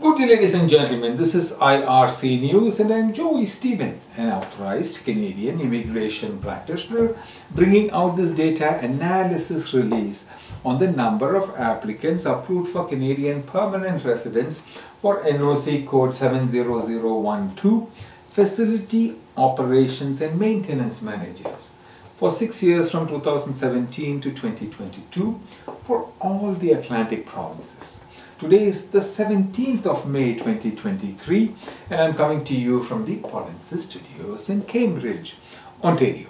Good day, ladies and gentlemen. This is IRC News, and I'm Joy Stephen, an authorized Canadian immigration practitioner, bringing out this data analysis release on the number of applicants approved for Canadian permanent residence for NOC code 70012 facility operations and maintenance managers for six years from 2017 to 2022 for all the Atlantic provinces. Today is the 17th of May 2023 and I'm coming to you from the Polinsys Studios in Cambridge, Ontario.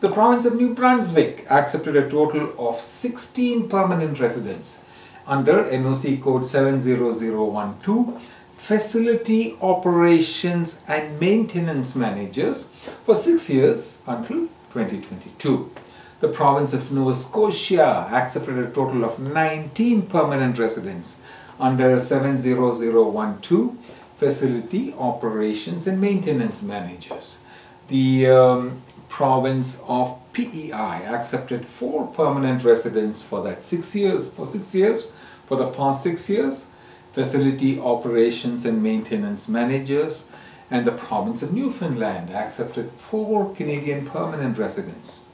The province of New Brunswick accepted a total of 16 permanent residents under NOC code 70012 facility operations and maintenance managers for six years until 2022. The province of Nova Scotia accepted a total of 19 permanent residents under 70012 facility operations and maintenance managers. The um, province of PEI accepted four permanent residents for that six years for six years for the past six years facility operations and maintenance managers and the province of Newfoundland accepted four Canadian permanent residents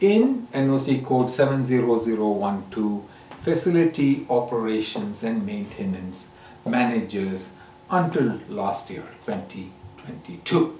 in NOC code 70012 facility operations and maintenance managers until last year 2022